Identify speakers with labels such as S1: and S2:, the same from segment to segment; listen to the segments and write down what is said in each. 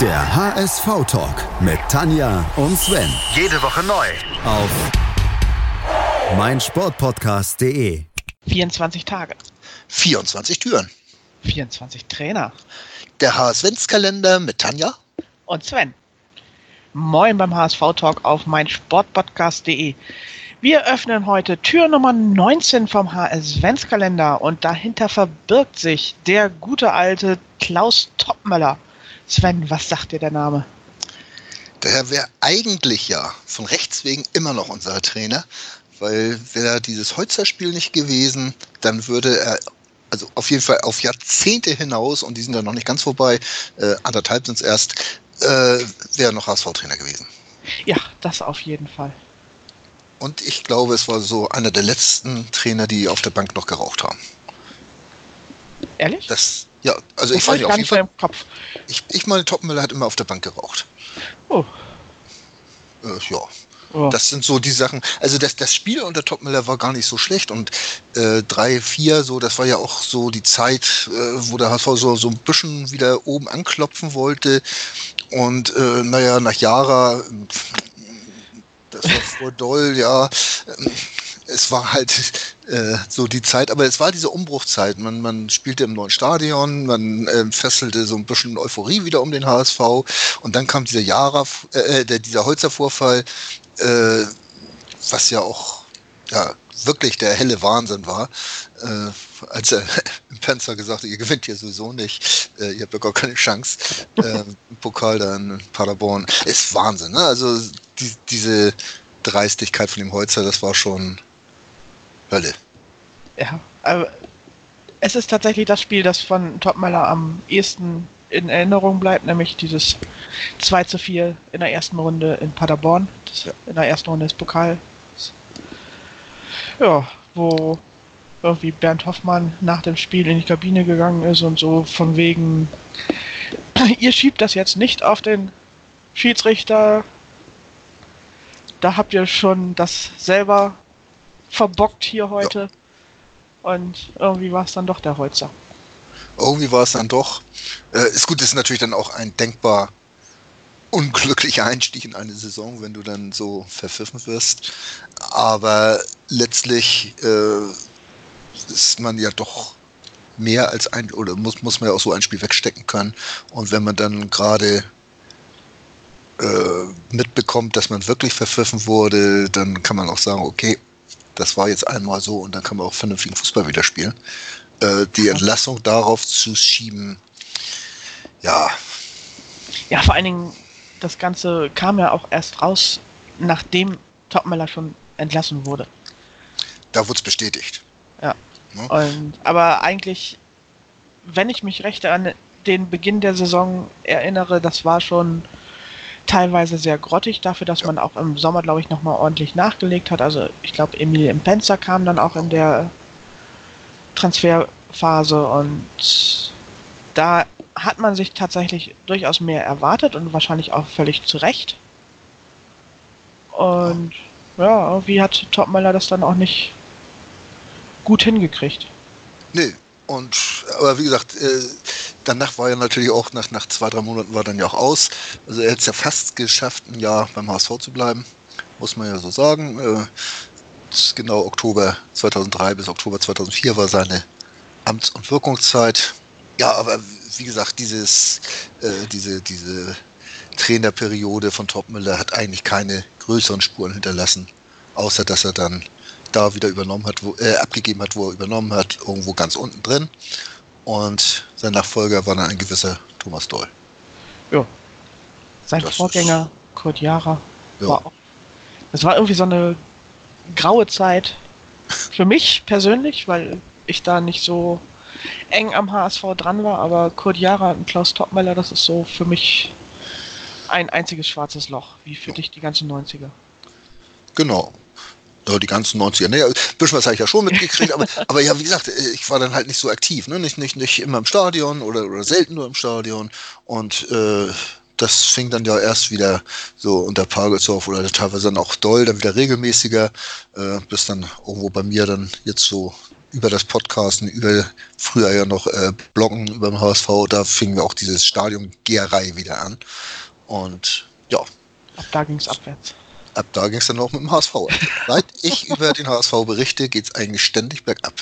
S1: Der HSV-Talk mit Tanja und Sven.
S2: Jede Woche neu.
S1: Auf meinsportpodcast.de.
S3: 24 Tage.
S4: 24 Türen.
S3: 24 Trainer.
S4: Der HSV-Kalender mit Tanja.
S3: Und Sven. Moin beim HSV-Talk auf meinsportpodcast.de. Wir öffnen heute Tür Nummer 19 vom HSV-Kalender und dahinter verbirgt sich der gute alte Klaus Toppmöller. Sven, was sagt dir der Name?
S4: Der wäre eigentlich ja von Rechts wegen immer noch unser Trainer, weil wäre dieses Holzer-Spiel nicht gewesen, dann würde er also auf jeden Fall auf Jahrzehnte hinaus, und die sind ja noch nicht ganz vorbei, äh, anderthalb sind es erst, äh, wäre noch HSV-Trainer gewesen.
S3: Ja, das auf jeden Fall.
S4: Und ich glaube, es war so einer der letzten Trainer, die auf der Bank noch geraucht haben.
S3: Ehrlich?
S4: Das, ja, also ich weiß nicht, auf jeden Fall. Kopf. Ich, ich meine, Topmüller hat immer auf der Bank geraucht.
S3: Oh.
S4: Äh, ja. Oh. Das sind so die Sachen. Also das, das Spiel unter Topmüller war gar nicht so schlecht und äh, 3-4, so, das war ja auch so die Zeit, äh, wo der HSV so, so ein bisschen wieder oben anklopfen wollte. Und äh, naja, nach Jara, das war vor doll, ja es war halt äh, so die Zeit, aber es war diese Umbruchzeit. Man, man spielte im neuen Stadion, man äh, fesselte so ein bisschen Euphorie wieder um den HSV und dann kam dieser Jahre, äh, der, dieser Holzer-Vorfall, äh, was ja auch ja, wirklich der helle Wahnsinn war, äh, als er im Panzer gesagt hat, ihr gewinnt hier sowieso nicht, äh, ihr habt ja gar keine Chance. Äh, Pokal da in Paderborn. Ist Wahnsinn, ne? Also die, diese Dreistigkeit von dem Holzer, das war schon Hölle.
S3: Ja, aber es ist tatsächlich das Spiel, das von Topmeier am ehesten in Erinnerung bleibt, nämlich dieses 2 zu 4 in der ersten Runde in Paderborn. Das, in der ersten Runde des Pokals. Ja, wo irgendwie Bernd Hoffmann nach dem Spiel in die Kabine gegangen ist und so von wegen, ihr schiebt das jetzt nicht auf den Schiedsrichter. Da habt ihr schon das selber verbockt hier heute. Ja. Und irgendwie war es dann doch der Holzer.
S4: Irgendwie war es dann doch. Äh, ist gut, ist natürlich dann auch ein denkbar unglücklicher Einstieg in eine Saison, wenn du dann so verpfiffen wirst. Aber letztlich äh, ist man ja doch mehr als ein, oder muss, muss man ja auch so ein Spiel wegstecken können. Und wenn man dann gerade äh, mitbekommt, dass man wirklich verpfiffen wurde, dann kann man auch sagen, okay, das war jetzt einmal so und dann kann man auch vernünftigen Fußball wieder spielen. Äh, die Entlassung darauf zu schieben, ja.
S3: Ja, vor allen Dingen, das Ganze kam ja auch erst raus, nachdem Topmeller schon entlassen wurde.
S4: Da wurde es bestätigt.
S3: Ja. Ne? Und, aber eigentlich, wenn ich mich recht an den Beginn der Saison erinnere, das war schon teilweise sehr grottig dafür, dass man auch im Sommer, glaube ich, nochmal ordentlich nachgelegt hat. Also ich glaube, Emil Impenza kam dann auch in der Transferphase und da hat man sich tatsächlich durchaus mehr erwartet und wahrscheinlich auch völlig zu Recht. Und ja, irgendwie hat Topmöller das dann auch nicht gut hingekriegt.
S4: Nee, und aber wie gesagt, äh, danach war er natürlich auch, nach, nach zwei, drei Monaten war dann ja auch aus. Also er hat es ja fast geschafft, ein Jahr beim HSV zu bleiben, muss man ja so sagen. Äh, genau Oktober 2003 bis Oktober 2004 war seine Amts- und Wirkungszeit. Ja, aber wie gesagt, dieses, äh, diese, diese Trainerperiode von Topmüller hat eigentlich keine größeren Spuren hinterlassen, außer dass er dann da wieder übernommen hat, wo, äh, abgegeben hat, wo er übernommen hat, irgendwo ganz unten drin. Und sein Nachfolger war dann ein gewisser Thomas Doll.
S3: Ja. Sein das Vorgänger, Kurt Jara, ja. war auch. Das war irgendwie so eine graue Zeit für mich persönlich, weil ich da nicht so eng am HSV dran war, aber Kurt Jara und Klaus Toppmeier, das ist so für mich ein einziges schwarzes Loch, wie für ja. dich die ganzen 90er.
S4: Genau die ganzen 90er. Ne, ein bisschen was habe ich ja schon mitgekriegt, aber, aber ja, wie gesagt, ich war dann halt nicht so aktiv, ne? nicht, nicht, nicht immer im Stadion oder, oder selten nur im Stadion. Und äh, das fing dann ja erst wieder so unter Pagelsdorf oder teilweise dann auch doll, dann wieder regelmäßiger, äh, bis dann irgendwo bei mir dann jetzt so über das Podcasten, über früher ja noch äh, Bloggen über den HSV, da fingen auch dieses Stadion Geherei wieder an. Und ja.
S3: Ab da ging es abwärts.
S4: Ab da ging es dann auch mit dem HSV. Seit ich über den HSV berichte, geht es eigentlich ständig bergab.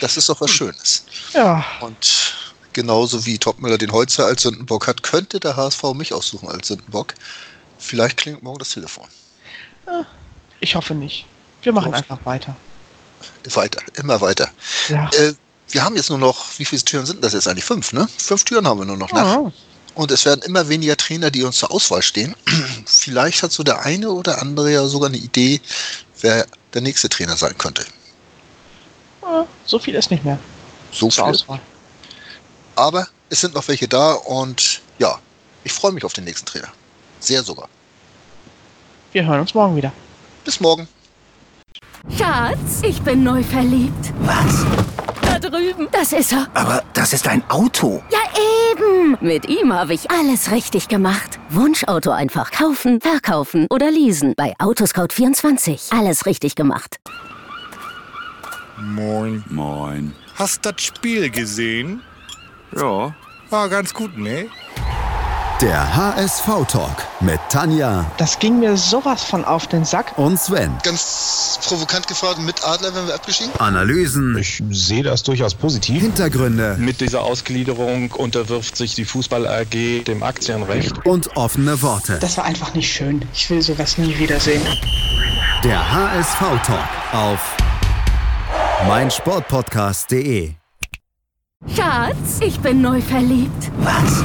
S4: Das ist doch was Schönes.
S3: Ja.
S4: Und genauso wie Topmüller den Holzer als Sündenbock hat, könnte der HSV mich aussuchen als Sündenbock. Vielleicht klingt morgen das Telefon.
S3: Ich hoffe nicht. Wir machen einfach weiter.
S4: Weiter, immer weiter. Ja. Äh, wir haben jetzt nur noch, wie viele Türen sind das jetzt eigentlich? Fünf, ne? Fünf Türen haben wir nur noch nach. Und es werden immer weniger Trainer, die uns zur Auswahl stehen. Vielleicht hat so der eine oder andere ja sogar eine Idee, wer der nächste Trainer sein könnte.
S3: Ja, so viel ist nicht mehr.
S4: So viel. Auswahl. Aber es sind noch welche da und ja, ich freue mich auf den nächsten Trainer. Sehr sogar.
S3: Wir hören uns morgen wieder.
S4: Bis morgen.
S2: Schatz, ich bin neu verliebt.
S5: Was?
S2: Drüben. Das ist er.
S5: Aber das ist ein Auto.
S2: Ja, eben. Mit ihm habe ich alles richtig gemacht. Wunschauto einfach kaufen, verkaufen oder leasen. Bei Autoscout24. Alles richtig gemacht.
S6: Moin.
S7: Moin.
S6: Hast das Spiel gesehen?
S7: Ja.
S6: War ganz gut, ne?
S1: Der HSV-Talk mit Tanja.
S3: Das ging mir sowas von auf den Sack.
S1: Und Sven.
S4: Ganz provokant gefragt, mit Adler wenn wir abgestiegen?
S1: Analysen.
S8: Ich sehe das durchaus positiv.
S1: Hintergründe.
S8: Mit dieser Ausgliederung unterwirft sich die Fußball AG dem Aktienrecht.
S1: Und offene Worte.
S3: Das war einfach nicht schön. Ich will sowas nie wiedersehen.
S1: Der HSV-Talk auf meinsportpodcast.de.
S2: Schatz, ich bin neu verliebt.
S5: Was?